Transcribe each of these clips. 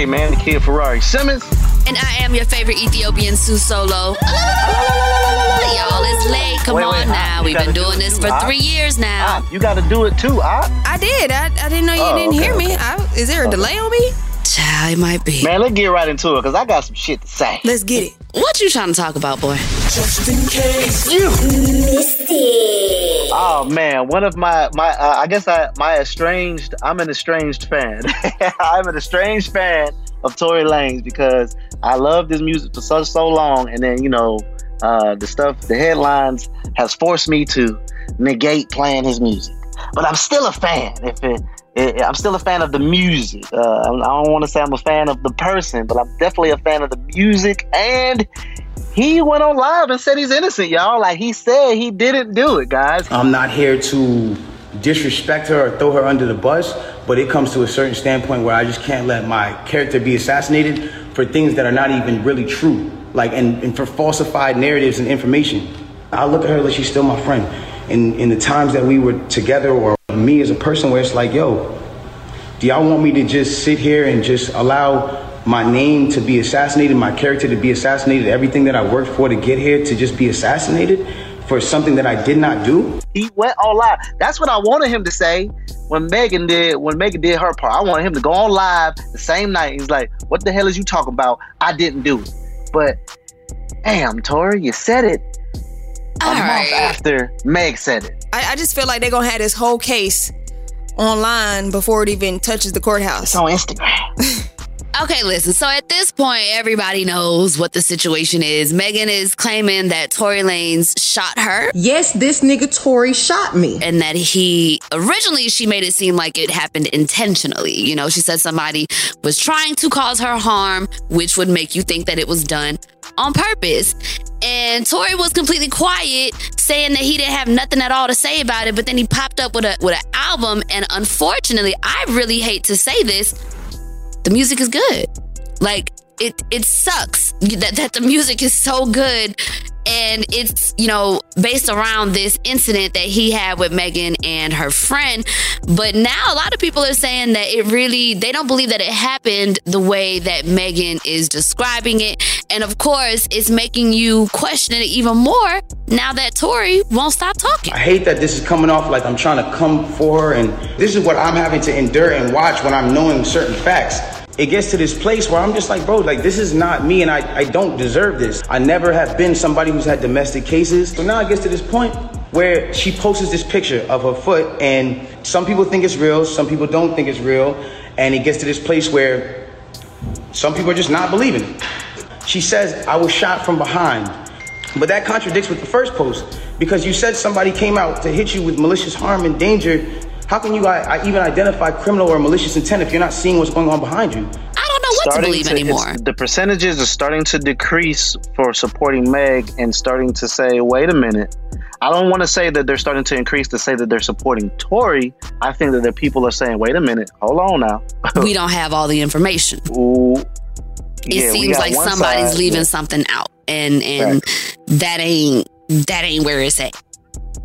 Hey, man, the kid Ferrari Simmons. And I am your favorite Ethiopian Su Solo. Y'all, it's late. Come Wait, on wait, now. you We've been gotta do doing this too, for huh? three years now. Ah, you got to do it too, ah. I did. I, I didn't know you Oh, didn't okay, hear me. okay. I, is there a delay on me? Child, it might be. Man, let's get right into it because I got some shit to say. Let's get it. What you trying to talk about, boy? Just in case you missed it. Oh man, one of my my uh, I guess I my estranged I'm an estranged fan. I'm an estranged fan of Tory Lanez because I loved his music for so so long, and then you know uh, the stuff the headlines has forced me to negate playing his music. But I'm still a fan. If it, it I'm still a fan of the music. Uh, I don't want to say I'm a fan of the person, but I'm definitely a fan of the music and. He went on live and said he's innocent, y'all. Like he said he didn't do it, guys. I'm not here to disrespect her or throw her under the bus, but it comes to a certain standpoint where I just can't let my character be assassinated for things that are not even really true, like and, and for falsified narratives and information. I look at her like she's still my friend. In in the times that we were together, or me as a person, where it's like, yo, do y'all want me to just sit here and just allow my name to be assassinated, my character to be assassinated, everything that I worked for to get here to just be assassinated for something that I did not do? he went all live. That's what I wanted him to say when Megan did when Megan did her part. I wanted him to go on live the same night. He's like, "What the hell is you talking about? I didn't do it." But damn, Tory, you said it a All month after Meg said it. I, I just feel like they're gonna have this whole case online before it even touches the courthouse. It's on Instagram. Okay, listen. So at this point, everybody knows what the situation is. Megan is claiming that Tory Lanez shot her Yes, this nigga Tory shot me. and that he originally she made it seem like it happened intentionally. You know, she said somebody was trying to cause her harm, which would make you think that it was done on purpose. And Tory was completely quiet, saying that he didn't have nothing at all to say about it. But then he popped up with a with an album, and unfortunately, I really hate to say this, the music is good. Like it it sucks that, that the music is so good. And it's you know based around this incident that he had with Megan and her friend. But now a lot of people are saying that it really they don't believe that it happened the way that Megan is describing it. And of course it's making you question it even more now that Tory won't stop talking. I hate that this is coming off like I'm trying to come for her, and this is what I'm having to endure and watch when I'm knowing certain facts. It gets to this place where I'm just like, bro, like this is not me, and I, I don't deserve this. I never have been somebody who's had domestic cases. So now it gets to this point where she posts this picture of her foot, and some people think it's real, some people don't think it's real, and it gets to this place where some people are just not believing it. She says, I was shot from behind. But that contradicts with the first post because you said somebody came out to hit you with malicious harm and danger. How can you I, I even identify criminal or malicious intent if you're not seeing what's going on behind you? I don't know what to Starting believe to- anymore The percentages are starting to decrease for supporting Meg and starting to say, wait a minute. I don't want to say that they're starting to increase to say that they're supporting Tory. I think that the people are saying, wait a minute, hold on now. we don't have all the information Ooh, it yeah, we seems like somebody's side, leaving yeah. something out and and that ain't that ain't where it's at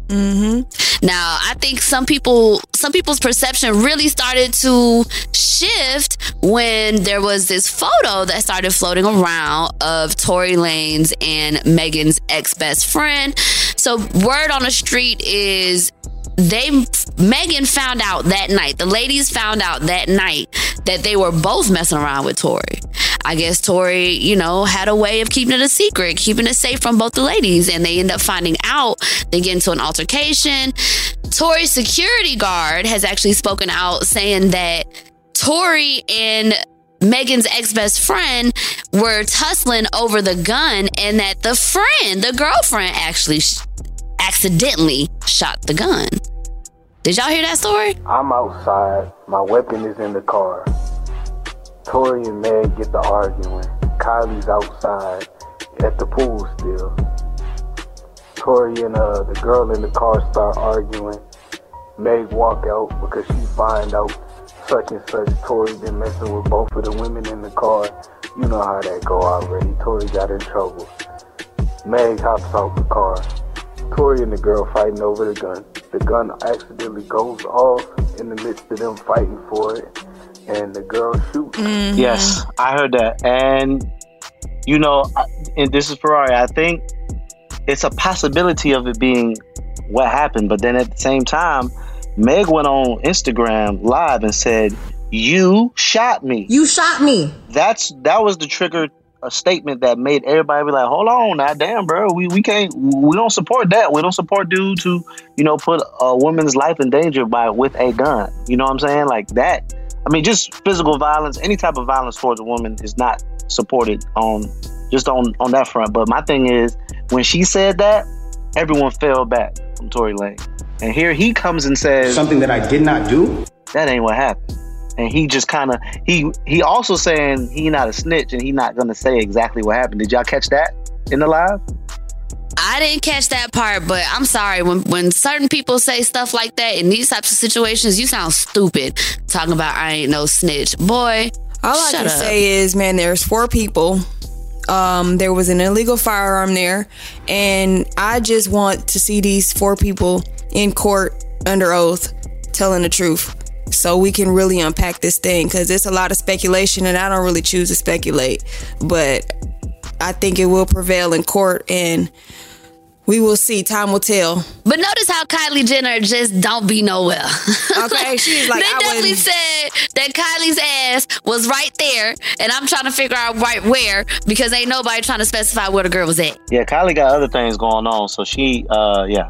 Mm-hmm. now i think some people some people's perception really started to shift when there was this photo that started floating around of Tory Lanez and Megan's ex-best friend so word on the street is they Megan found out that night. The ladies found out that night that they were both messing around with Tory. I guess Tory, you know, had a way of keeping it a secret, keeping it safe from both the ladies, and they end up finding out. They get into an altercation. Tory's security guard has actually spoken out saying that Tory and Megan's ex best friend were tussling over the gun, and that the friend, the girlfriend, actually sh- accidentally shot the gun. Did y'all hear that story? I'm outside. My weapon is in the car. Tory and Meg get to arguing. Kylie's outside at the pool still. Tory and uh, the girl in the car start arguing. Meg walk out because she find out such and such. Tory been messing with both of the women in the car. You know how that go already. Tory got in trouble. Meg hops out the car. Tory and the girl fighting over the gun. The gun accidentally goes off in the midst of them fighting for it. And the girl shoot. Mm-hmm. Yes, I heard that, and you know, and this is Ferrari. I think it's a possibility of it being what happened, but then at the same time, Meg went on Instagram live and said, "You shot me." You shot me. That's that was the trigger a statement that made everybody be like, "Hold on, now, damn, bro, we we can't, we don't support that. We don't support dudes who, you know, put a woman's life in danger by with a gun. You know what I'm saying? Like that. I mean, just physical violence, any type of violence towards a woman is not supported on just on on that front. But my thing is, when she said that, everyone fell back from Tory Lane, and here he comes and says, Something that I did not do. that ain't what happened. And he just kind of he he also saying he not a snitch and he not gonna say exactly what happened. Did y'all catch that in the live? I didn't catch that part, but I'm sorry. When when certain people say stuff like that in these types of situations, you sound stupid. Talking about I ain't no snitch, boy. All I can up. say is, man, there's four people. Um, there was an illegal firearm there, and I just want to see these four people in court under oath telling the truth, so we can really unpack this thing. Because it's a lot of speculation, and I don't really choose to speculate, but I think it will prevail in court, and we will see. Time will tell. But notice how Kylie Jenner just don't be nowhere. Okay, she's like, they I definitely wouldn't- said that Kylie's ass was right there, and I'm trying to figure out right where because ain't nobody trying to specify where the girl was at. Yeah, Kylie got other things going on, so she uh yeah.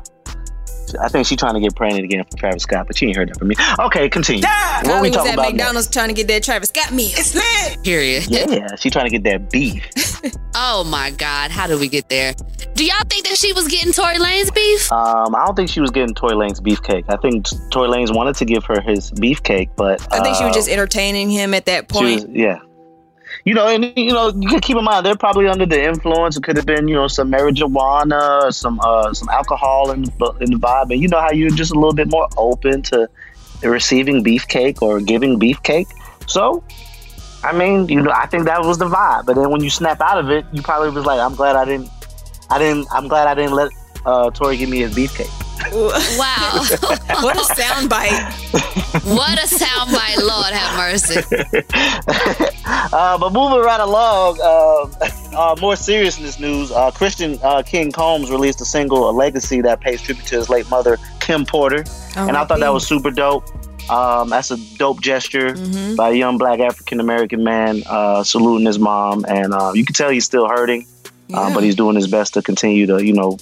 I think she's trying to get pregnant again from Travis Scott, but she ain't heard that from me. Okay, continue. What we Kylie was talking at about McDonald's trying to get that Travis Scott meal. It's lit. Period. next? Yeah, she trying to get that beef. Oh my God, how did we get there? Do y'all think that she was getting Tory Lane's beef? Um, I don't think she was getting Tory Lane's beefcake. I think Tory Lanez wanted to give her his beefcake, but I think she was uh, just entertaining him at that She point. was, yeah. You know, and you know, you can keep in mind they're probably under the influence. It could have been, you know, some marijuana, some uh, some alcohol in in the vibe, and you know how you're just a little bit more open to receiving beefcake or giving beefcake. So, I mean, you know, I think that was the vibe. But then when you snap out of it, you probably was like, I'm glad I didn't, I didn't, I'm glad I didn't let uh, Tory give me his beefcake. Wow. what a soundbite. what a soundbite, Lord have mercy. uh, but moving right along, uh, uh, more seriousness news. Uh, Christian uh, King Combs released a single, "A Legacy," that pays tribute to his late mother, Kim Porter, and I thought that was super dope. Um, that's a dope gesture Mm-hmm. by a young black African American man uh, saluting his mom, and uh, you can tell he's still hurting, uh, Yeah. but he's doing his best to continue to, you know,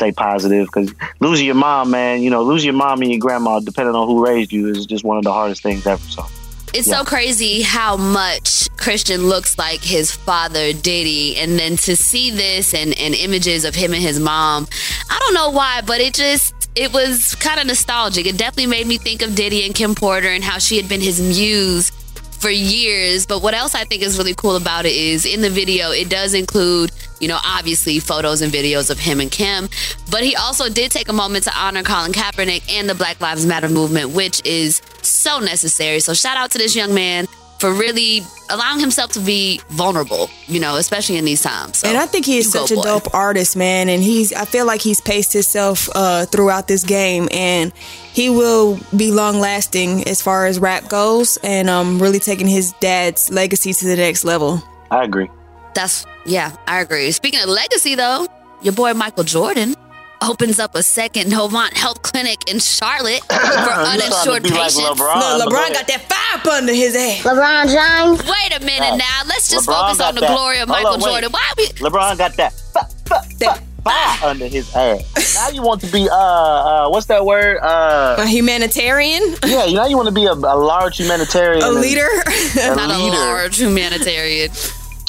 stay positive. Because losing your mom, man, you know, losing your mom and your grandma, depending on who raised you, is just one of the hardest things ever. So. It's Yeah. so crazy how much Christian looks like his father, Diddy. And then to see this and, and images of him and his mom, I don't know why, but it just, it was kind of nostalgic. It definitely made me think of Diddy and Kim Porter and how she had been his muse for years. But what else I think is really cool about it is in the video, it does include, you know, obviously photos and videos of him and Kim. But he also did take a moment to honor Colin Kaepernick and the Black Lives Matter movement, which is so necessary. So shout out to this young man for really allowing himself to be vulnerable, you know, especially in these times. So, and I think he is go, such a dope artist, man. And he's, I feel like he's paced himself uh, throughout this game, and he will be long lasting as far as rap goes, and um, really taking his dad's legacy to the next level. I agree. That's yeah, I agree. Speaking of legacy, though, your boy Michael Jordan opens up a second Novant Health Clinic in Charlotte for uninsured be like patients. LeBron. Look, LeBron got that fire up under his ass. LeBron James. Wait a minute now. Let's just LeBron focus on the that. glory of Hold Michael on. Jordan. Why we? LeBron got that fa- fa- That- fa- fire under his ass. now you want to be uh uh what's that word uh A humanitarian, yeah you know you want to be a, a large humanitarian a leader. a Not a large humanitarian.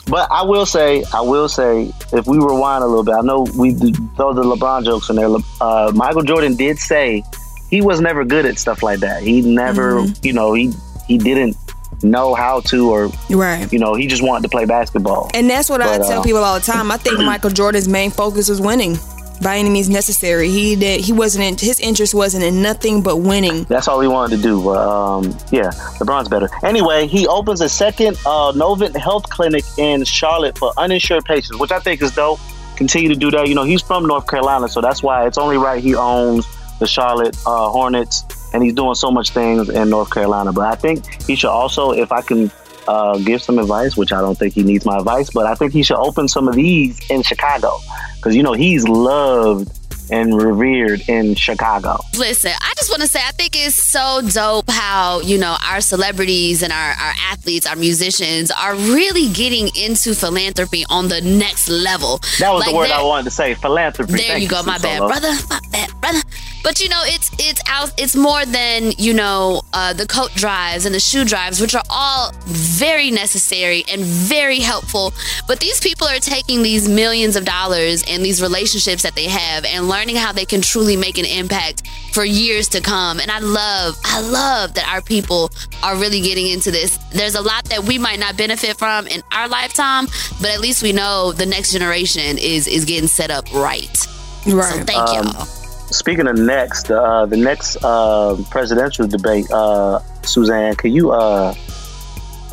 But I will say, I will say, if we rewind a little bit, I know we throw the LeBron jokes in there. Uh, Michael Jordan did say he was never good at stuff like that. He never, Mm-hmm. you know, he he didn't know how to, or right. you know, he just wanted to play basketball. And that's what I tell uh, people all the time. I think Michael Jordan's main focus was winning by any means necessary. He did. He wasn't. In, his interest wasn't in nothing but winning. That's all he wanted to do. But um, yeah, LeBron's better. Anyway, he opens a second uh, Novant Health Clinic in Charlotte for uninsured patients, which I think is dope. Continue to do that. You know, he's from North Carolina, so that's why it's only right he owns the Charlotte uh, Hornets. And he's doing so much things in North Carolina. But I think he should also, if I can uh, give some advice, which I don't think he needs my advice, but I think he should open some of these in Chicago because you know he's loved and revered in Chicago. Listen, I just want to say I think it's so dope how, you know, our celebrities and our, our athletes, our musicians are really getting into philanthropy on the next level. That was Like the word I wanted to say, philanthropy. There Thank you go, my bad, brother. My bad, brother. But you know, it's it's out. It's more than you know uh, the coat drives and the shoe drives, which are all very necessary and very helpful. But these people are taking these millions of dollars and these relationships that they have and learning how they can truly make an impact for years to come. And I love, I love that our people are really getting into this. There's a lot that we might not benefit from in our lifetime, but at least we know the next generation is is getting set up right. So Right. thank Um, y'all. Speaking of next, uh, the next uh, presidential debate, uh, Suzanne, can you uh,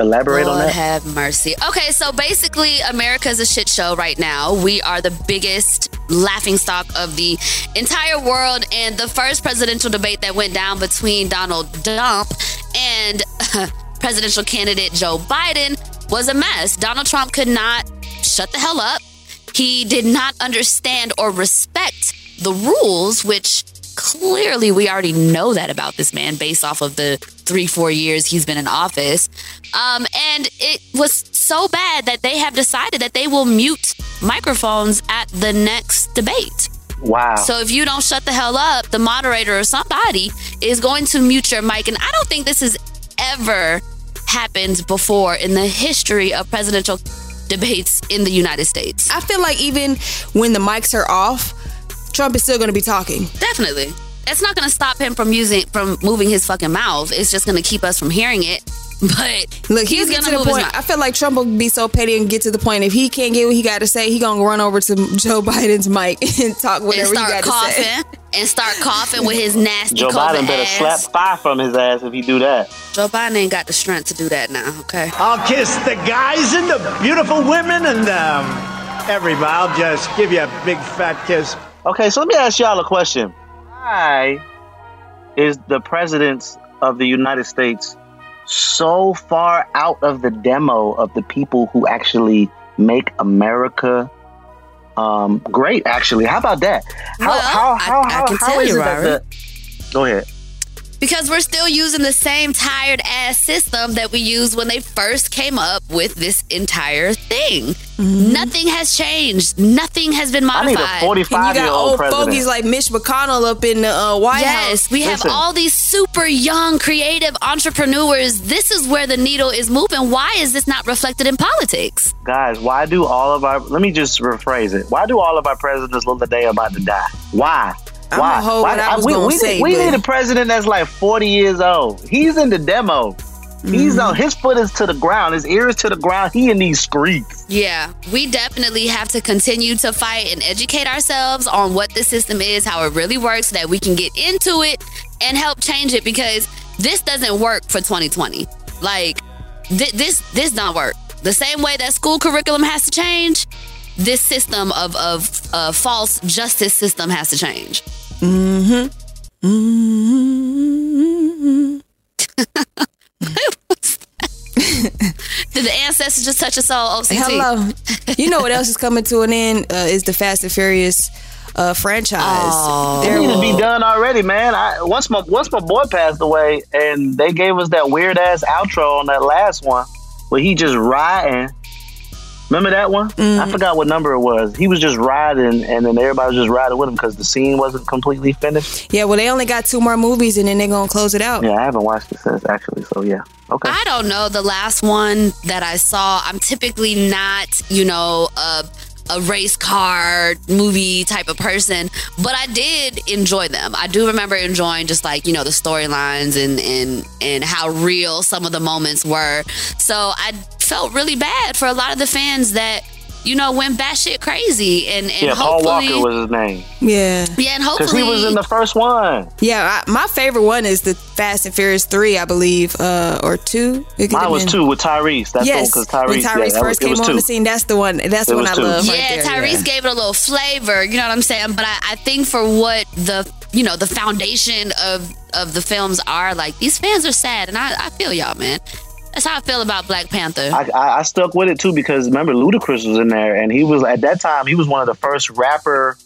elaborate on that? have mercy. Okay, so basically, America is a shit show right now. We are the biggest laughing stock of the entire world. And the first presidential debate that went down between Donald Trump and presidential candidate Joe Biden was a mess. Donald Trump could not shut the hell up. He did not understand or respect the rules, which clearly we already know that about this man based off of the three, four years he's been in office. Um, and it was so bad that they have decided that they will mute microphones at the next debate. Wow. So if you don't shut the hell up, the moderator or somebody is going to mute your mic. And I don't think this has ever happened before in the history of presidential debates in the United States. I feel like even when the mics are off, Trump is still going to be talking. Definitely. It's not going to stop him from using from moving his fucking mouth. It's just going to keep us from hearing it. But Look, he's he's gonna to the move his point. mouth. I feel like Trump will be so petty and get to the point. If he can't get what he got to say, he gonna run over to Joe Biden's mic and talk and whatever he start got to say. coughing and start coughing with his nasty Joe COVID Biden better ass. slap fire from his ass if he do that. Joe Biden ain't got the strength to do that now. Okay. I'll kiss the guys and the beautiful women and um, everybody. I'll just give you a big fat kiss. Okay, so let me ask y'all a question. Why is the president of the United States so far out of the demo of the people who actually make America um, great? Actually, how about that? How Well, how I- how I how, can how tell is you, it that Robert. the Go ahead. Because we're still using the same tired ass system that we used when they first came up with this entire thing. Nothing has changed. Nothing has been modified. I need modified. a 45 And you got old old president. fogies like Mitch McConnell up in the uh, White Yes, House. we have Listen. all these super young, creative entrepreneurs. This is where the needle is moving. Why is this not reflected in politics? Guys, why do all of our let me just rephrase it. Why do all of our presidents look like they are about to die? Why? I'ma Why? hold Why? what I was we we, say, we but- need a president that's like 40 years old. He's in the demo. He's Mm-hmm. on his foot is to the ground, his ears to the ground. He in these streets. Yeah, we definitely have to continue to fight and educate ourselves on what the system is, how it really works, so that we can get into it and help change it because this doesn't work for 2020. Like thi- this this don't work. The same way that school curriculum has to change, this system of of uh, false justice system has to change. Did the ancestors just touch your soul? OCT. Hello. you know what else is coming to an end? Uh, is the Fast and Furious uh, franchise. Oh. It There need to be done already, man. I, once my once my boy passed away, and they gave us that weird ass outro on that last one, where he just riding. Remember that one? Mm. I forgot what number it was. He was just riding, and then everybody was just riding with him because the scene wasn't completely finished. Yeah, well, they only got two more movies and then they're going to close it out. Yeah, I haven't watched it since actually. So yeah, okay. I don't know the last one that I saw. I'm typically not, you know, a, a race car movie type of person, but I did enjoy them. I do remember enjoying just like you know the storylines and and and how real some of the moments were. So I felt really bad for a lot of the fans that you know went batshit crazy and and yeah, Paul Walker was his name Yeah. yeah and hopefully. because he was in the first one. Yeah, I, my favorite one is the Fast and Furious 3, I believe, uh, or 2. It Mine was two with Tyrese. That's Yes, the one when because Tyrese. Tyrese yeah, that was- first came on two. the scene, that's the one. That's It the one I two. love. yeah, right there, Tyrese yeah. gave it a little flavor. You know what I'm saying? But I, I think for what the you know the foundation of of the films are like these fans are sad and i, I feel y'all man that's how i feel about black panther I, I, I stuck with it too because remember Ludacris was in there and he was at that time he was one of the first rapper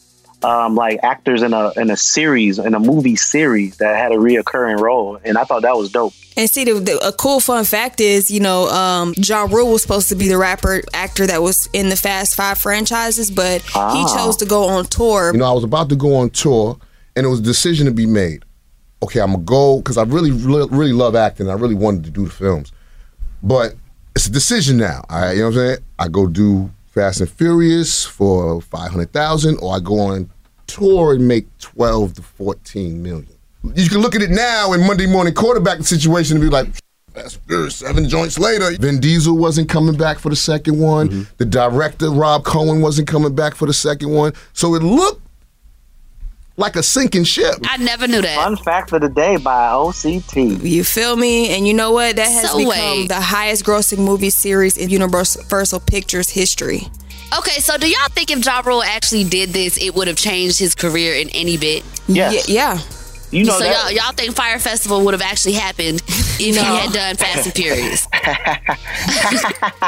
um, like actors in a in a series in a movie series that had a reoccurring role and I thought that was dope. And see, the, the, a cool fun fact is, you know, um, Ja Rule was supposed to be the rapper actor that was in the Fast Five franchises, but Ah. he chose to go on tour. You know, I was about to go on tour, and it was a decision to be made. Okay, I'm gonna go because I really, really, really love acting. I really wanted to do the films, but it's a decision now. All right, you know what I'm saying? I go do Fast and Furious for five hundred thousand, or I go on tour and make twelve to fourteen million. You can look at it now in Monday morning quarterback situation and be like. Fast and Furious, seven joints later. Vin Diesel wasn't coming back for the second one. Mm-hmm. The director, Rob Cohen, wasn't coming back for the second one. So it looked like a sinking ship. i never knew that Fun fact of the day by OCT. You feel me? And you know what? That has So become wait. the highest grossing movie series in Universal Pictures history. okay so do y'all think if ja Rule actually did this it would have changed his career in any bit Yes. Yeah, yeah. You know so that. y'all, y'all think Fyre Festival would have actually happened if he No. had done Fast and Furious?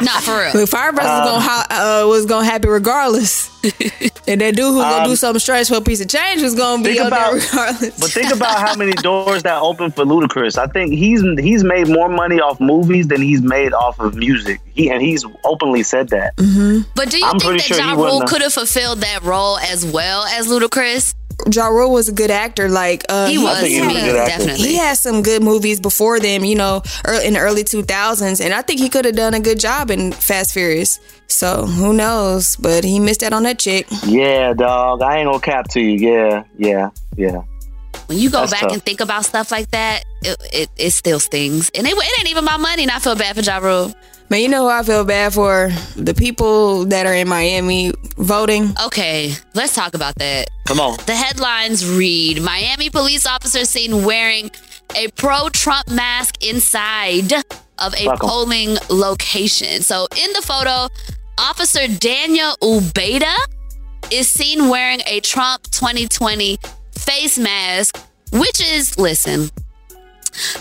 Not for real. But Fyre Festival was gonna ha- uh, was gonna happen regardless. and that dude who's gonna do something strange for a piece of change was gonna be Um, think there about- regardless. But think about how many doors that opened for Ludacris. I think he's he's made more money off movies than he's made off of music. He and he's openly said that. But do you I'm think that sure Ja Rule could have fulfilled that role as well as Ludacris? Ja Rule was a good actor. Like uh, He was he to was me, a good actor. definitely. He had some good movies before them, you know, in the early 2000s, and I think he could have done a good job in Fast Furious. So who knows? But he missed out on that chick. Yeah, dog. I ain't gonna cap to you. Yeah, yeah, yeah. When you go That's back tough. and think about stuff like that, it, it, it still stings. And it, it ain't even my money, and I feel bad for Ja Rule. Man, you know who I feel bad for? The people that are in Miami voting. Okay, let's talk about that. Come on. The headlines read Miami police officer seen wearing a pro Trump mask inside of a Fuck 'em. polling location. So in the photo, Officer Daniel Ubeda is seen wearing a Trump 2020 face mask, which is, listen,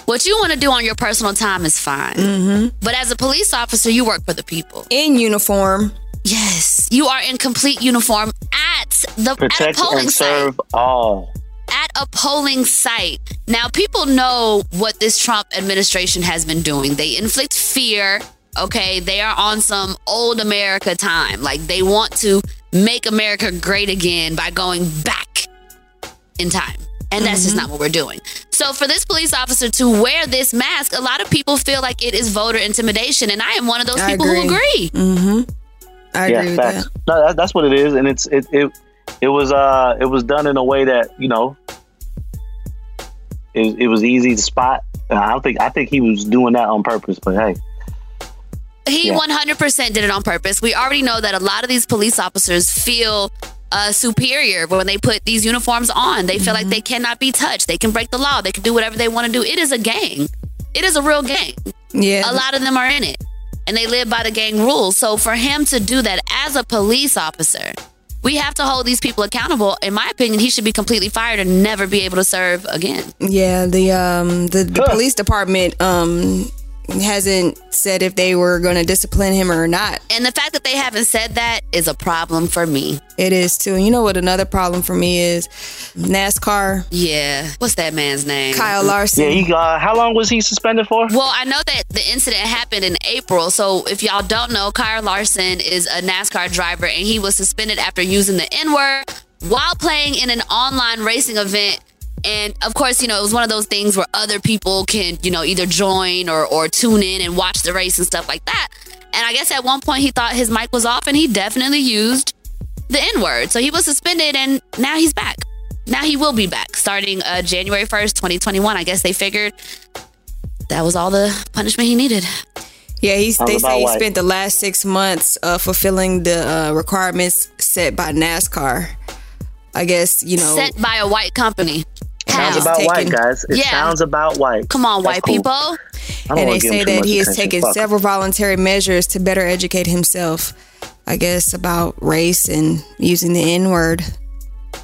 what you want to do on your personal time is fine. Mm-hmm. But as a police officer, you work for the people. In uniform. Yes, you are in complete uniform at the at a Protect polling and site serve all. at a polling site. Now, people know what this Trump administration has been doing. They inflict fear. Okay, they are on some old America time. Like they want to make America great again by going back in time. And that's just not what we're doing. So, for this police officer to wear this mask, a lot of people feel like it is voter intimidation. And I am one of those I people who agree. agree. I yeah, agree with facts. that. No, that, that's what it is, and it's it, it it was uh it was done in a way that you know it, it was easy to spot. And I don't think I think he was doing that on purpose, but hey, He Yeah. 100% did it on purpose. We already know that a lot of these police officers feel uh, superior when they put these uniforms on. They feel like they cannot be touched. They can break the law. They can do whatever they want to do. It is a gang. It is a real gang. Yeah. A lot of them are in it and they live by the gang rules. So for him to do that as a police officer, we have to hold these people accountable. In my opinion, he should be completely fired and never be able to serve again. Yeah, the um the, the Huh. police department um hasn't said if they were going to discipline him or not. And the fact that they haven't said that is a problem for me. It is too. You know what another problem for me is NASCAR. Yeah. What's that man's name? Kyle Larson. yeah, he uh, how long was he suspended for? Well, I know that the incident happened in April. So if y'all don't know, Kyle Larson is a NASCAR driver and he was suspended after using the N word while playing in an online racing event. And of course, you know, it was one of those things where other people can, you know, either join or, or tune in and watch the race and stuff like that. And I guess at one point he thought his mic was off and he definitely used the N word. So he was suspended and now he's back. Now he will be back starting uh, January 1st, 2021. I guess they figured that was all the punishment he needed. Yeah, he's, they say he right. spent the last six months uh, fulfilling the uh, requirements set by NASCAR. I guess you know. Set by a white company. Sounds about taken- white, guys. It Yeah. sounds about white. Come on, That's white cool. people. And they say that he has taken Fuck several voluntary measures to better educate himself. I guess about race and using the N word.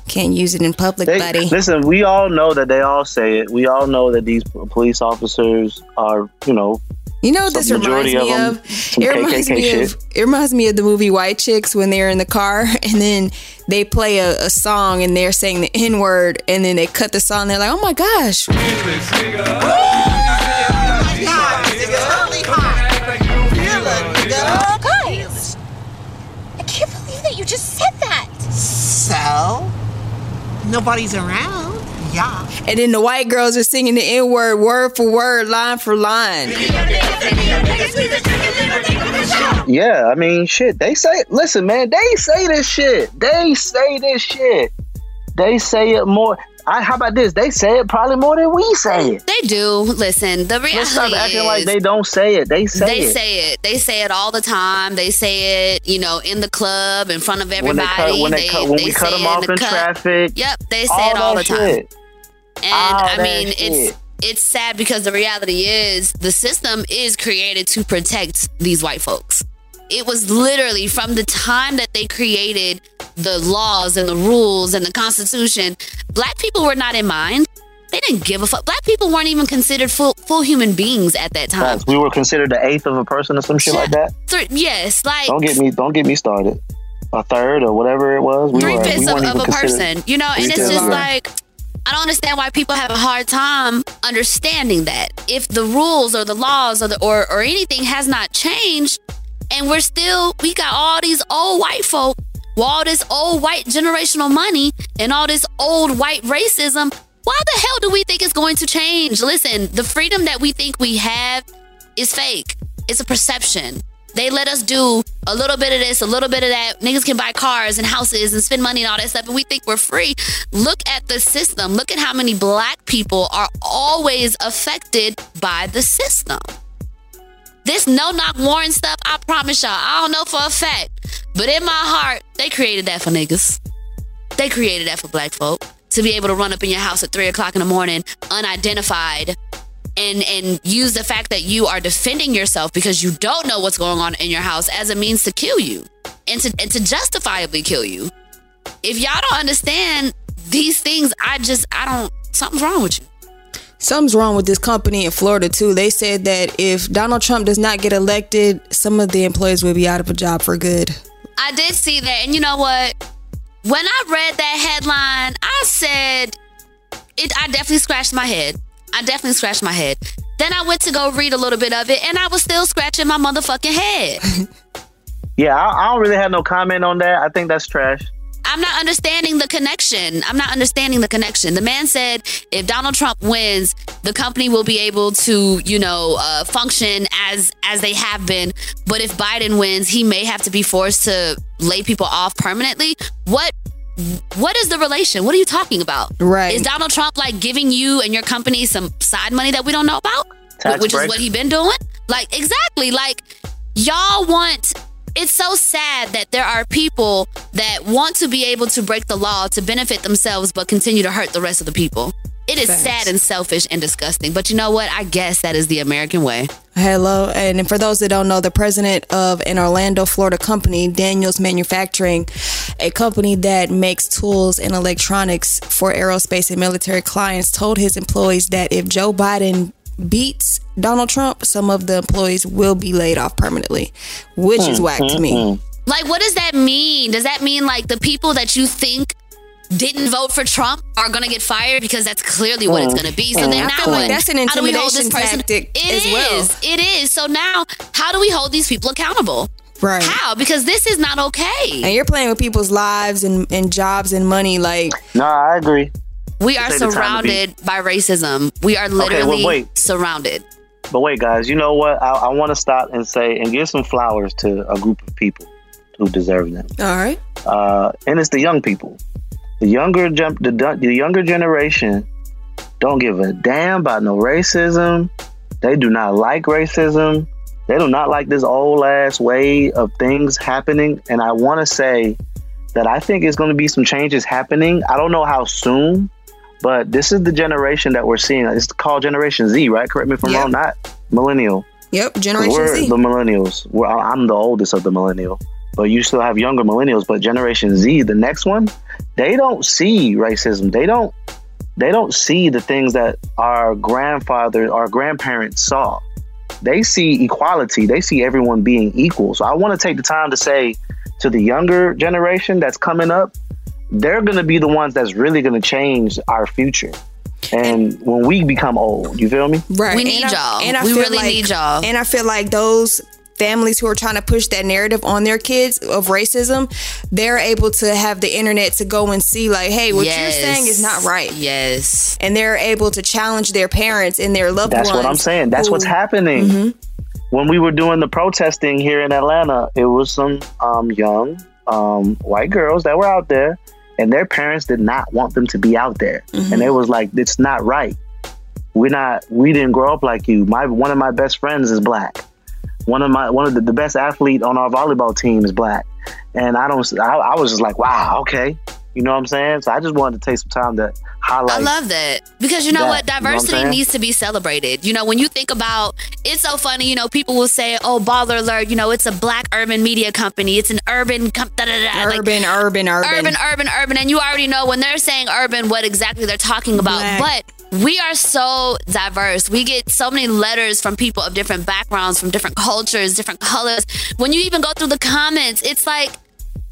Can't use it in public, They, buddy. listen, we all know that they all say it. We all know that these police officers are, you know, You know what this reminds me of of? them, It reminds KKK me shit. of it reminds me of the movie White Chicks when they're in the car and then they play a, a song and they're saying the N word and then they cut the song. And they're like, oh my gosh, oh Guys, I can't believe that you just said that. So? Nobody's around. Yeah. and then the white girls are singing the N word word for word, line for line. yeah. I mean, shit. They say, listen, man. They say this shit. They say this shit. They say it more. I, how about this? They say it probably more than we say it. They do. Listen, the reality Let's stop acting like is- they don't say it. They say they it. They say it. They say it all the time. They say it, you know, in the club, in front of everybody. when they cut, when they, cut, when we cut them it off the in traffic. Yep, they say all it all the that time. shit. And All I mean, shit. it's it's sad because the reality is the system is created to protect these white folks. It was literally from the time that they created the laws and the rules and the constitution, black people were not in mind. They didn't give a fuck. Black people weren't even considered full full human beings at that time. We were considered the eighth of a person or some shit like that. Yes, like Don't get me. Don't get me started. A third or whatever it was. We three fifths we of, of a person, you know, and it's just like I don't understand why people have a hard time understanding that if the rules or the laws or the or or anything has not changed, and we're still we got all these old white folk, all this old white generational money, and all this old white racism. Why the hell do we think it's going to change? Listen, the freedom that we think we have is fake. It's a perception. They let us do a little bit of this, a little bit of that. Niggas can buy cars and houses and spend money and all that stuff, and we think we're free. Look at the system. Look at how many black people are always affected by the system. This no knock warrant stuff, I promise y'all, I don't know for a fact, but in my heart, they created that for niggas. They created that for black folk to be able to run up in your house at three o'clock in the morning, unidentified, and and use the fact that you are defending yourself because you don't know what's going on in your house as a means to kill you and to and to justifiably kill you. If y'all don't understand these things, I just I don't something's wrong with you. Something's wrong with this company in Florida too. They said that if Donald Trump does not get elected, some of the employees will be out of a job for good. I did see that, and you know what? When I read that headline, I said it. I definitely scratched my head. I definitely scratched my head. Then I went to go read a little bit of it, and I was still scratching my motherfucking head. Yeah, I, I don't really have no comment on that. I think that's trash. I'm not understanding the connection. I'm not understanding the connection. The man said if Donald Trump wins, the company will be able to, you know, uh, function as as they have been. But if Biden wins, he may have to be forced to lay people off permanently. What what is the relation? What are you talking about? Right. Is Donald Trump like giving you and your company some side money that we don't know about? Tax Which break. is what he been doing? Like exactly. Like y'all want it's so sad that there are people that want to be able to break the law to benefit themselves but continue to hurt the rest of the people. It is sad and selfish and disgusting. But you know what? I guess that is the American way. Hello, and for those that don't know, the president of an Orlando, Florida company, Daniels Manufacturing, a company that makes tools and electronics for aerospace and military clients, told his employees that if Joe Biden beats Donald Trump, some of the employees will be laid off permanently, which is whack to me. Like, what does that mean? Does that mean like the people that you think didn't vote for Trump are gonna get fired because that's clearly what it's gonna be. So then I now feel like that's an How do we hold this intimidation person? tactic It as well. is. It is. So now, how do we hold these people accountable? Right. How? Because this is not okay. And you're playing with people's lives and, and jobs and money. Like, No, I agree. We are Take the time to be- surrounded by racism. We are well, literally wait. surrounded. But wait, guys, you know what? I, I want to stop and say and give some flowers to a group of people who deserve them. all right. uh, and it's the young people. The younger jump, the, the younger generation don't give a damn about no racism. They do not like racism. They do not like this old ass way of things happening. And I want to say that I think it's going to be some changes happening. I don't know how soon, but this is the generation that we're seeing. It's called Generation Z, right? Correct me if I'm Yep. wrong. Not millennial. Yep, Generation we're Z. the millennials. We're, I'm the oldest of the millennial. but you still have younger millennials. But Generation Z, the next one, they don't see racism. They don't. They don't see the things that our grandfather, our grandparents saw. They see equality. They see everyone being equal. So I want to take the time to say to the younger generation that's coming up, they're going to be the ones that's really going to change our future. And when we become old, you feel me? Right. We need I- y'all. and I we feel really like- need y'all. And I feel like those families who are trying to push that narrative on their kids of racism, they're able to have the internet to go and see like, hey, what you're saying is not right. Yes. And they're able to challenge their parents and their loved That's ones. That's what I'm saying. That's what's who- Mm-hmm. happening. When we were doing the protesting here in Atlanta, it was some um, young um, white girls that were out there, and their parents did not want them to be out there, Mm-hmm. and it was like, "It's not right. We're not. We didn't grow up like you. My one of my best friends is black. One of my one of the, the best athlete on our volleyball team is black, and I don't. I, I was just like, wow, okay." You know what I'm saying? So I just wanted to take some time to highlight. I love that because you know that, what? you know what Diversity needs to be celebrated. You know, when you think about it's so funny, you know, people will say, oh, baller alert, you know, it's a black urban media company, it's an urban, com- da, da, da, like, Urban, urban, urban. urban, urban, urban. And you already know when they're saying urban what exactly they're talking about. Black. But we are so diverse. We get so many letters from people of different backgrounds, from different cultures, different colors. When you even go through the comments, it's like,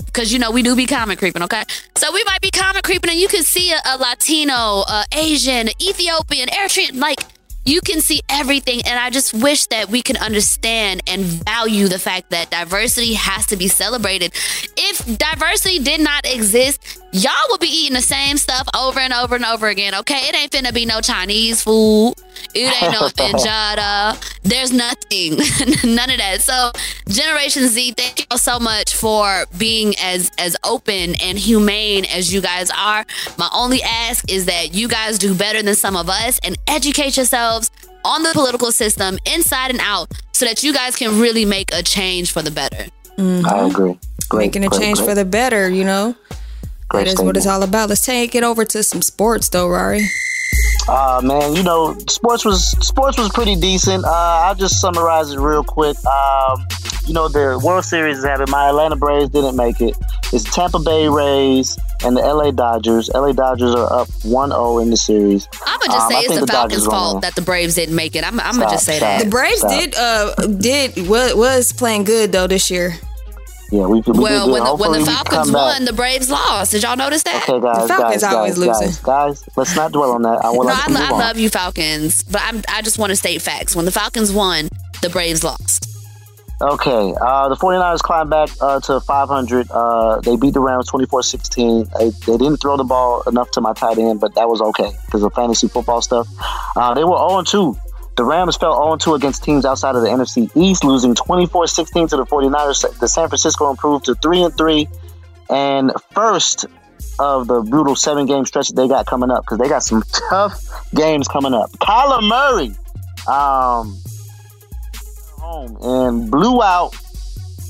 because you know we do be comment creeping, okay? So we might be comment creeping, and you can see a, a Latino, a Asian, Ethiopian, Eritrean, like you can see everything. And I just wish that we can understand and value the fact that diversity has to be celebrated. If diversity did not exist, y'all will be eating the same stuff over and over and over again, okay? It ain't finna be no Chinese food. It ain't no injera. There's nothing, none of that. So, Generation Z, thank you so much for being as as open and humane as you guys are. My only ask is that you guys do better than some of us and educate yourselves on the political system inside and out, so that you guys can really make a change for the better. Mm-hmm. I agree. Great, Making a great, change great. for the better, you know? Great that is what it's all about. Let's take it over to some sports though, Rory. Uh, man, you know, sports was sports was pretty decent. Uh, I'll just summarize it real quick. Um, you know, the World Series is happening. My Atlanta Braves didn't make it. It's Tampa Bay Rays and the LA Dodgers. LA Dodgers are up 1-0 in the series. I'm gonna just Um, say it's the the Falcons' Dodgers fault that. that the Braves didn't make it. I'm, I'm gonna just say stop. that. The Braves Stop. did uh did was, was playing good though this year. Yeah, we, we did Well, good. when the, when the Falcons come back. won, the Braves lost. Did y'all notice that? Okay, guys, The Falcons guys, always guys, losing. guys, guys, let's not dwell on that. I will No, like I, to move I love you, Falcons, but I'm, I just want to state facts. When the Falcons won, the Braves lost. Okay, uh, the 49ers climbed back uh, to 500. Uh, they beat the Rams 24-16. They, they didn't throw the ball enough to my tight end, but that was okay because of fantasy football stuff. Uh, they were 0-2. The Rams fell 0-2 against teams outside of the NFC East, losing 24-16 to the 49ers. The San Francisco improved to 3-3 and first of the brutal seven-game stretch that they got coming up because they got some tough games coming up. Kyler Murray. Um, home and blew out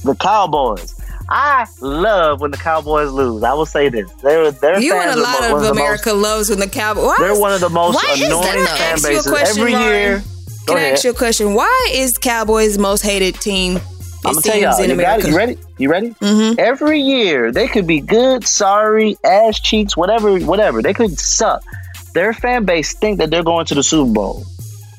the Cowboys. I love when the Cowboys lose. I will say this: they're they're You and a lot of the America loves when the Cowboys. Most, they're one of the most Why annoying fan Ask you a bases every year. Go Can I ask you a question? Why is Cowboys most hated team? I'm gonna tell y'all. You got it. You ready? You ready? Mhm. Every year they could be good, sorry, ass cheeks, whatever, whatever. They could suck. Their fan base think that they're going to the Super Bowl.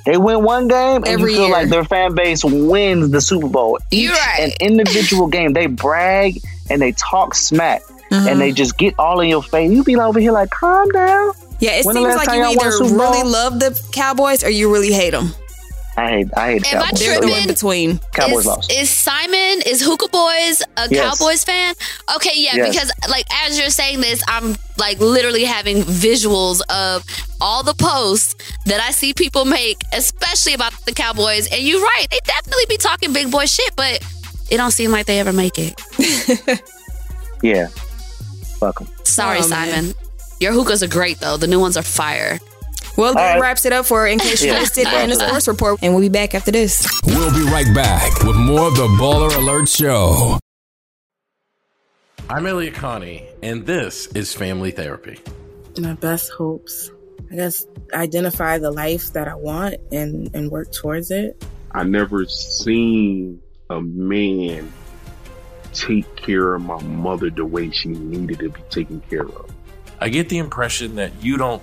They win one game, and Every you feel year. like their fan base wins the Super Bowl. You're Each right. An individual game, they brag and they talk smack, Mm-hmm. and they just get all in your face. You be over here like, calm down. Yeah, it When seems like you y'all won a either really love the Cowboys or you really hate them. I hate, I hate Am I Cowboys. There's no in between. Cowboys is, lost. is Simon is Hookah Boys a Yes. Cowboys fan? Okay, yeah, Yes. because like as you're saying this, I'm like literally having visuals of all the posts that I see people make, especially about the Cowboys. And you're right, they definitely be talking big boy shit, but it don't seem like they ever make it. Yeah, fuck 'em. Sorry, Oh, man. Simon. Your hookahs are great though. The new ones are fire. Well, that right. wraps it up for In Case You Yeah. Missed It and the Wraps it up. Sports Report. And we'll be back after this. We'll be right back with more of the Baller Alert Show. I'm Elliot Connie, and this is Family Therapy. my best hopes. I guess identify the life that I want and, and work towards it. I never seen a man take care of my mother the way she needed to be taken care of. I get the impression that you don't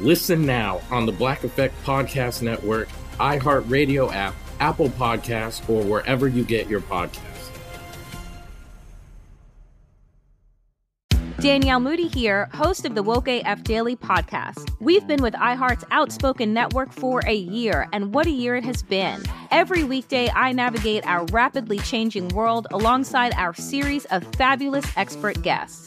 Listen now on the Black Effect Podcast Network, iHeartRadio app, Apple Podcasts, or wherever you get your podcasts. Danielle Moody here, host of the Woke AF Daily podcast. We've been with iHeart's Outspoken Network for a year, and what a year it has been. Every weekday, I navigate our rapidly changing world alongside our series of fabulous expert guests.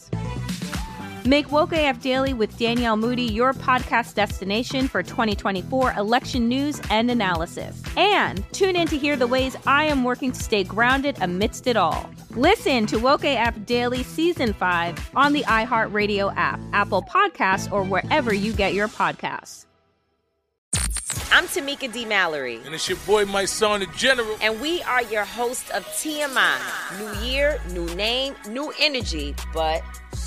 Make Woke AF Daily with Danielle Moody your podcast destination for 2024 election news and analysis. And tune in to hear the ways I am working to stay grounded amidst it all. Listen to Woke AF Daily Season 5 on the iHeartRadio app, Apple Podcasts, or wherever you get your podcasts. I'm Tamika D. Mallory. And it's your boy, my son, the General. And we are your hosts of TMI. New year, new name, new energy, but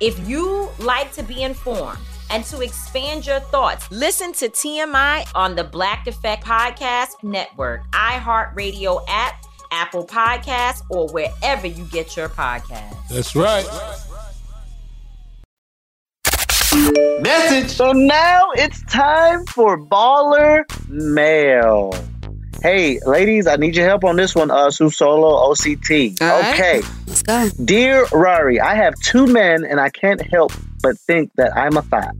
If you like to be informed and to expand your thoughts, listen to TMI on the Black Effect Podcast Network, iHeartRadio app, Apple Podcasts, or wherever you get your podcasts. That's right. Message. So now it's time for Baller Mail. Hey, ladies, I need your help on this one, uh, Su Solo OCT. okay. Let's go. Dear Rari, I have two men and I can't help but think that I'm a thought.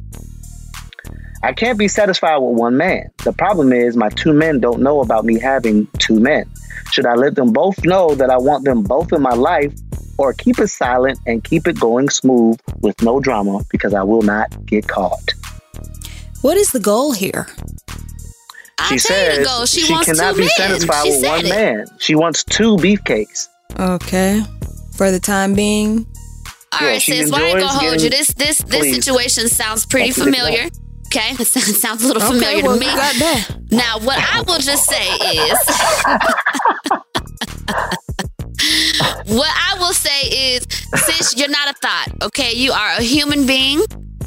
I can't be satisfied with one man. The problem is my two men don't know about me having two men. Should I let them both know that I want them both in my life or keep it silent and keep it going smooth with no drama because I will not get caught? What is the goal here? She says She she, wants cannot two be men. satisfied She with one it. man. She wants two beefcakes. Okay. For the time being. All Yeah, right, sis. Why I ain't enjoys gonna hold you. This this this Please. situation sounds pretty Don't familiar. Okay, it sounds sounds a little Okay, familiar well, to me. got that. Now, what I will just say is, what I will say is, since you're not a thought, okay, you are a human being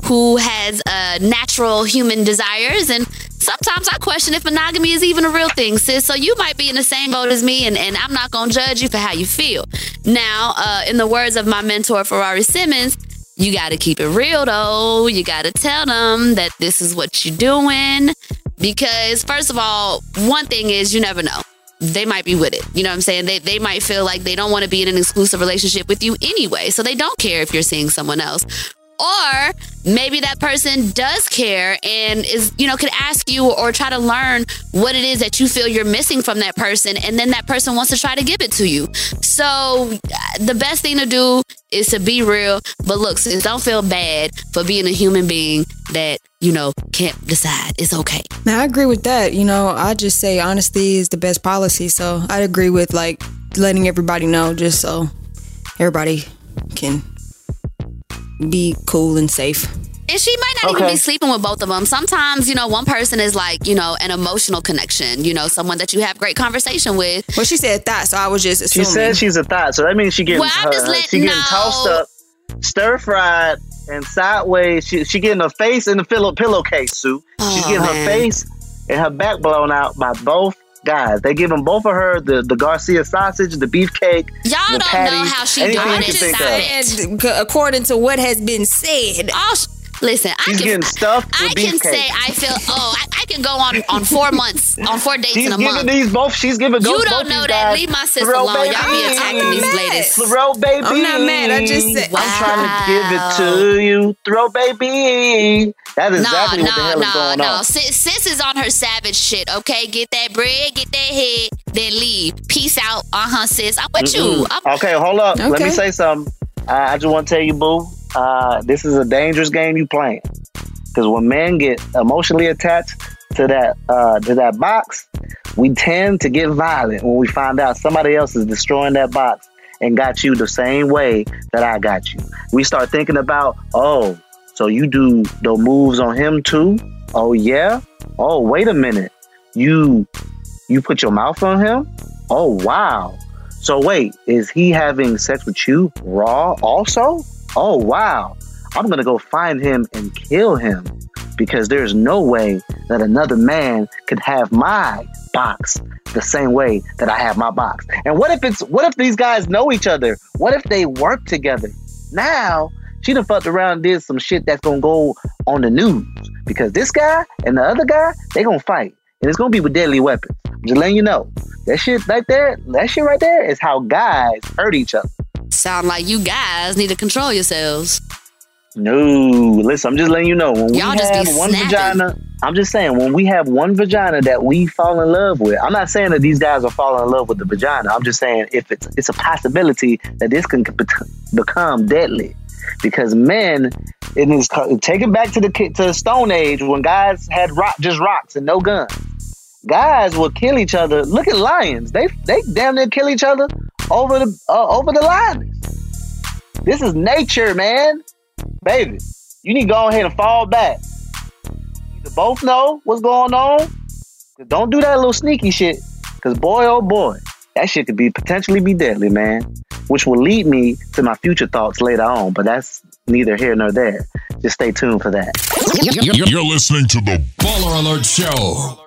who has uh, natural human desires, and sometimes I question if monogamy is even a real thing, sis. So you might be in the same boat as me, and, and I'm not gonna judge you for how you feel. Now, uh, in the words of my mentor Ferrari Simmons, you got to keep it real though. You got to tell them that this is what you're doing. Because, first of all, one thing is you never know. They might be with it. You know what I'm saying? They, they might feel like they don't want to be in an exclusive relationship with you anyway. So they don't care if you're seeing someone else. Or maybe that person does care and is, you know, could ask you or try to learn what it is that you feel you're missing from that person. And then that person wants to try to give it to you. So uh, the best thing to do is to be real. But look, sis, don't feel bad for being a human being that, you know, can't decide. It's okay. Now I agree with that. You know, I just say honesty is the best policy. So I'd agree with like letting everybody know just so everybody can be cool and safe. And she might not even be sleeping with both of them. Sometimes, you know, one person is like, you know, an emotional connection, you know, someone that you have great conversation with. Well, she said that, so I was just She said she's a thought, so that means she getting Well, I'm just her- she getting know- tossed up, stir fried, and sideways. She she getting her face in the pillow pillowcase, Su. She's Oh, getting her face and her back blown out by both guys. They give them both of her the, the Garcia sausage, the beefcake, Y'all the don't patty, know how she anything got it. can think of. And according to what has been said. Oh, sh- listen, I She's can, getting stuffed I can beefcake. say I feel. Oh, I, I can go on on four months, on four dates She's in a giving month. these both. She's giving You don't both know that. guys Leave my sis throw alone. Y'all be baby. attacking these ladies. Throw baby. I'm not mad. I just said- I'm trying to give it to you. Throw baby. That is exactly what the hell is going no. on. Sis, sis is on her savage shit. Okay, get that bread, get that head, then leave. Peace out. Uh huh, sis. I'm with you. Mm-mm. I'm, Okay, hold up. Let me say something. I just want to tell you, boo. Uh, this is a dangerous game you playing. Because when men get emotionally attached to that uh, to that box, we tend to get violent when we find out somebody else is destroying that box and got you the same way that I got you. We start thinking about, oh, so you do the moves on him too? Oh yeah. Oh wait a minute. You you put your mouth on him? Oh wow. So wait, is he having sex with you raw also? Oh wow. I'm gonna go find him and kill him because there's no way that another man could have my box the same way that I have my box. And what if it's what if these guys know each other? What if they work together? Now she done fucked around and did some shit that's gonna go on the news because this guy and the other guy they gonna fight and it's gonna be with deadly weapons. I'm just letting you know that shit right there, that shit right there is how guys hurt each other. Sound like you guys need to control yourselves. No, listen, I'm just letting you know when Y'all just be have one snapping. vagina. I'm just saying when we have one vagina that we fall in love with. I'm not saying that these guys are falling in love with the vagina. I'm just saying if it's it's a possibility that this can bec- become deadly because men it is take it back to the to the Stone Age when guys had rock just rocks and no guns. Guys will kill each other. Look at lions. They they damn near kill each other over the uh, over the lioness. This is nature, man. Baby, you need to go ahead and fall back. Either both know what's going on. Don't do that little sneaky shit. Cause boy, oh boy, that shit could be potentially be deadly, man. Which will lead me to my future thoughts later on. But that's neither here nor there. Just stay tuned for that. You're listening to the Baller Alert Show.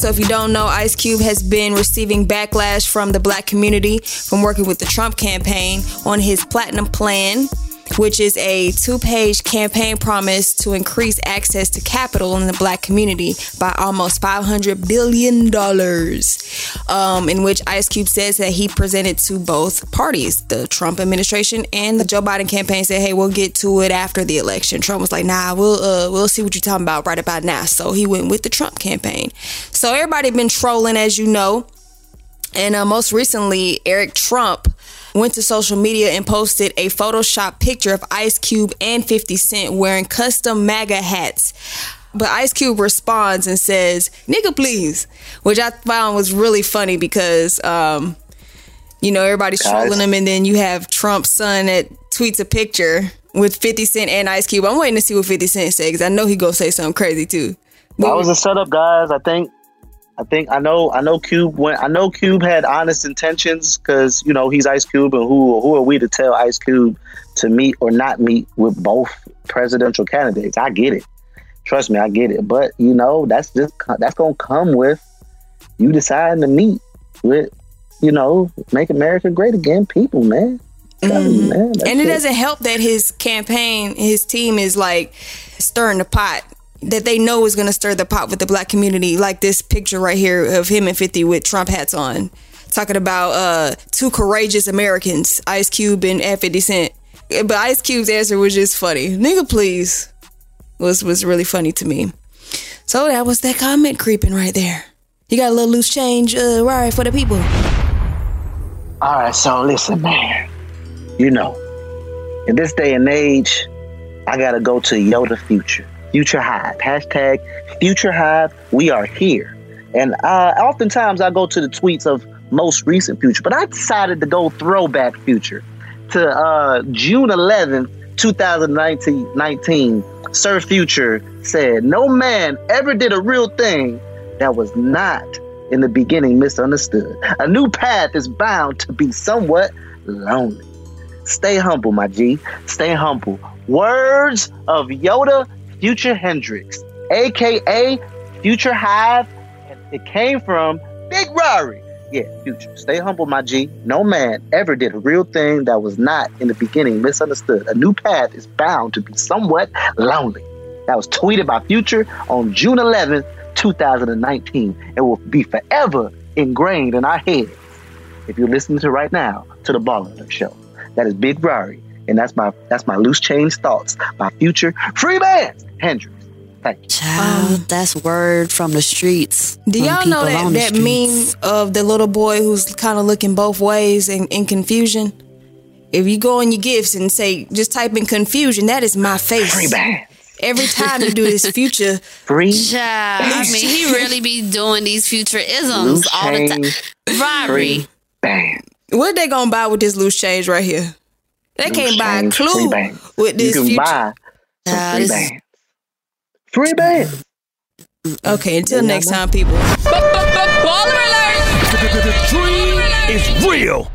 So, if you don't know, Ice Cube has been receiving backlash from the black community from working with the Trump campaign on his platinum plan, which is a two page campaign promise to increase access to capital in the black community by almost $500 billion. Um, in which Ice Cube says that he presented to both parties, the Trump administration and the Joe Biden campaign, said, hey, we'll get to it after the election. Trump was like, nah, we'll, uh, we'll see what you're talking about right about now. So he went with the Trump campaign. So everybody been trolling, as you know. And uh, most recently, Eric Trump went to social media and posted a Photoshop picture of Ice Cube and 50 Cent wearing custom MAGA hats. But Ice Cube responds and says, nigga, please, which I found was really funny because, um, you know, everybody's Guys. trolling him, and then you have Trump's son that tweets a picture with 50 Cent and Ice Cube. I'm waiting to see what 50 Cent says because I know he gonna say something crazy too. That was a setup, guys. I think. I think I know. I know Cube went. I know Cube had honest intentions because you know he's Ice Cube, and who who are we to tell Ice Cube to meet or not meet with both presidential candidates? I get it. Trust me, I get it. But you know that's just that's gonna come with you deciding to meet with you know make America great again, people, man. You, mm-hmm. man. And it doesn't help that his campaign, his team is like stirring the pot. That they know is going to stir the pot with the black community, like this picture right here of him and 50 with Trump hats on, talking about uh, two courageous Americans, Ice Cube and F 50 Cent. But Ice Cube's answer was just funny. Nigga, please. Was, was really funny to me. So that was that comment creeping right there. You got a little loose change, uh, right, for the people. All right, so listen, man. You know, in this day and age, I gotta go to Yoda Future, Future Hive, hashtag Future Hive. We are here, and uh, oftentimes I go to the tweets of most recent Future, but I decided to go throwback Future to uh, June 11th, 2019. 19, Sir Future said, "No man ever did a real thing that was not." In the beginning, misunderstood. A new path is bound to be somewhat lonely. Stay humble, my G. Stay humble. Words of Yoda Future Hendrix, aka Future Hive. And it came from Big Rari. Yeah, Future. Stay humble, my G. No man ever did a real thing that was not in the beginning misunderstood. A new path is bound to be somewhat lonely. That was tweeted by Future on June 11th, 2019, and will be forever ingrained in our heads. If you're listening to right now to the Baller Show, that is Big Rari, and that's my that's my loose change thoughts by Future Free Bands Hendrix. Thank you. Child, um, that's word from the streets. Do y'all know people that, on that streets. meme of the little boy who's kind of looking both ways in, in confusion? If you go on your gifts and say, just type in confusion, that is my face. Free band. Every time you do this future. Free. Child, I mean, he really be doing these future isms Loose all the time. change, Rari. Band. What they gonna buy with this loose change right here? They Loose can't buy a clue with this you can future. buy some Child, free this- bands. Free bands. Okay, until next time, people. The dream is real.